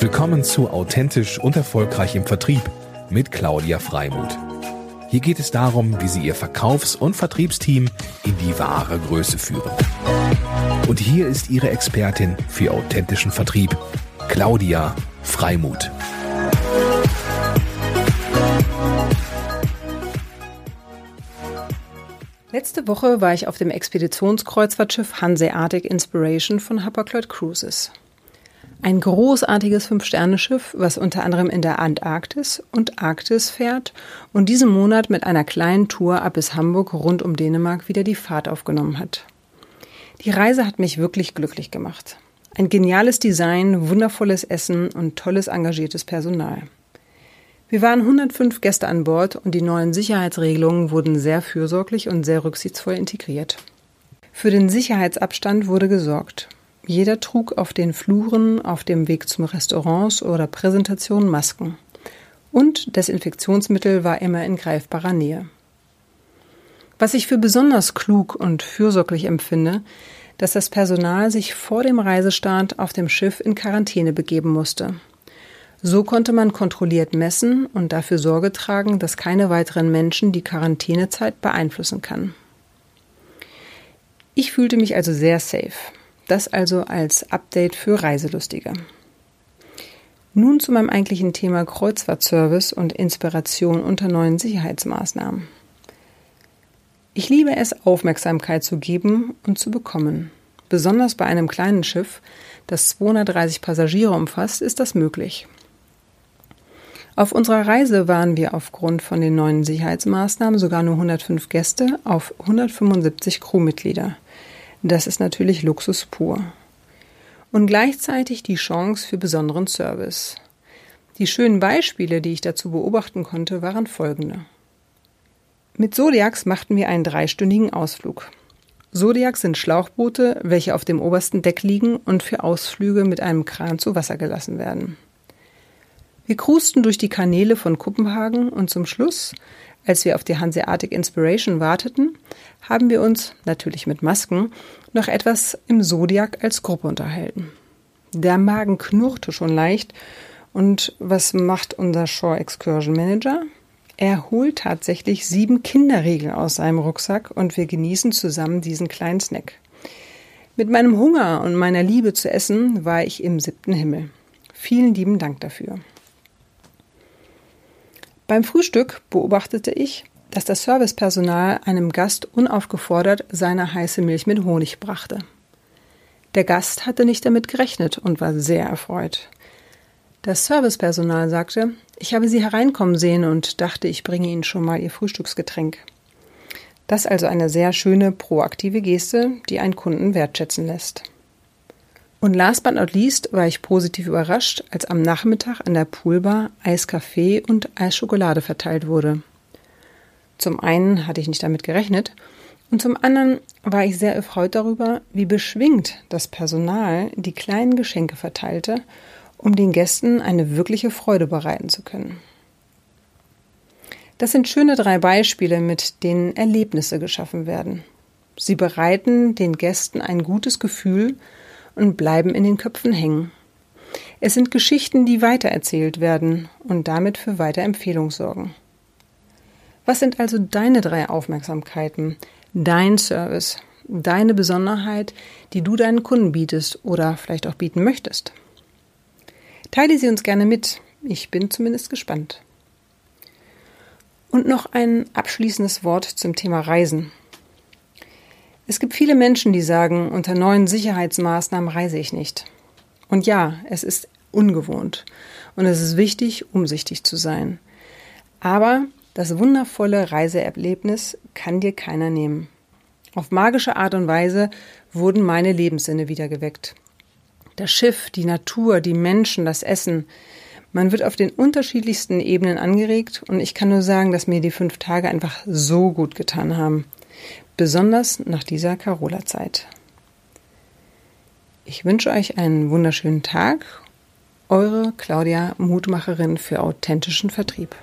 Willkommen zu Authentisch und Erfolgreich im Vertrieb mit Claudia Freimuth. Hier geht es darum, wie Sie Ihr Verkaufs- und Vertriebsteam in die wahre Größe führen. Und hier ist Ihre Expertin für authentischen Vertrieb, Claudia Freimuth. Letzte Woche war ich auf dem Expeditionskreuzfahrtschiff Hanseatic Inspiration von Hapag-Lloyd Cruises. Ein großartiges Fünf-Sterne-Schiff, was unter anderem in der Antarktis und Arktis fährt und diesen Monat mit einer kleinen Tour ab bis Hamburg rund um Dänemark wieder die Fahrt aufgenommen hat. Die Reise hat mich wirklich glücklich gemacht. Ein geniales Design, wundervolles Essen und tolles engagiertes Personal. Wir waren 105 Gäste an Bord und die neuen Sicherheitsregelungen wurden sehr fürsorglich und sehr rücksichtsvoll integriert. Für den Sicherheitsabstand wurde gesorgt. Jeder trug auf den Fluren, auf dem Weg zum Restaurants oder Präsentation Masken. Und Desinfektionsmittel war immer in greifbarer Nähe. Was ich für besonders klug und fürsorglich empfinde, dass das Personal sich vor dem Reisestart auf dem Schiff in Quarantäne begeben musste. So konnte man kontrolliert messen und dafür Sorge tragen, dass keine weiteren Menschen die Quarantänezeit beeinflussen kann. Ich fühlte mich also sehr safe. Das also als Update für Reiselustige. Nun zu meinem eigentlichen Thema Kreuzfahrtservice und Inspiration unter neuen Sicherheitsmaßnahmen. Ich liebe es, Aufmerksamkeit zu geben und zu bekommen. Besonders bei einem kleinen Schiff, das 230 Passagiere umfasst, ist das möglich. Auf unserer Reise waren wir aufgrund von den neuen Sicherheitsmaßnahmen sogar nur 105 Gäste auf 175 Crewmitglieder. Das ist natürlich Luxus pur. Und gleichzeitig die Chance für besonderen Service. Die schönen Beispiele, die ich dazu beobachten konnte, waren folgende. Mit Zodiacs machten wir einen dreistündigen Ausflug. Zodiacs sind Schlauchboote, welche auf dem obersten Deck liegen und für Ausflüge mit einem Kran zu Wasser gelassen werden. Wir cruisten durch die Kanäle von Kuppenhagen und zum Schluss, als wir auf die Hanseatic Inspiration warteten, haben wir uns, natürlich mit Masken, noch etwas im Zodiac als Gruppe unterhalten. Der Magen knurrte schon leicht und was macht unser Shore Excursion Manager? Er holt tatsächlich sieben Kinderriegel aus seinem Rucksack und wir genießen zusammen diesen kleinen Snack. Mit meinem Hunger und meiner Liebe zu essen war ich im siebten Himmel. Vielen lieben Dank dafür. Beim Frühstück beobachtete ich, dass das Servicepersonal einem Gast unaufgefordert seine heiße Milch mit Honig brachte. Der Gast hatte nicht damit gerechnet und war sehr erfreut. Das Servicepersonal sagte, ich habe Sie hereinkommen sehen und dachte, ich bringe Ihnen schon mal Ihr Frühstücksgetränk. Das also eine sehr schöne proaktive Geste, die einen Kunden wertschätzen lässt. Und last but not least war ich positiv überrascht, als am Nachmittag an der Poolbar Eiskaffee und Eisschokolade verteilt wurde. Zum einen hatte ich nicht damit gerechnet und zum anderen war ich sehr erfreut darüber, wie beschwingt das Personal die kleinen Geschenke verteilte, um den Gästen eine wirkliche Freude bereiten zu können. Das sind schöne drei Beispiele, mit denen Erlebnisse geschaffen werden. Sie bereiten den Gästen ein gutes Gefühl und bleiben in den Köpfen hängen. Es sind Geschichten, die weitererzählt werden und damit für Weiterempfehlung sorgen. Was sind also deine drei Aufmerksamkeiten, dein Service, deine Besonderheit, die du deinen Kunden bietest oder vielleicht auch bieten möchtest? Teile sie uns gerne mit. Ich bin zumindest gespannt. Und noch ein abschließendes Wort zum Thema Reisen. Es gibt viele Menschen, die sagen, unter neuen Sicherheitsmaßnahmen reise ich nicht. Und ja, es ist ungewohnt und es ist wichtig, umsichtig zu sein. Aber das wundervolle Reiseerlebnis kann dir keiner nehmen. Auf magische Art und Weise wurden meine Lebenssinne wiedergeweckt. Das Schiff, die Natur, die Menschen, das Essen. Man wird auf den unterschiedlichsten Ebenen angeregt und ich kann nur sagen, dass mir die fünf Tage einfach so gut getan haben besonders nach dieser Carola-Zeit. Ich wünsche euch einen wunderschönen Tag. Eure Claudia Mutmacherin für authentischen Vertrieb.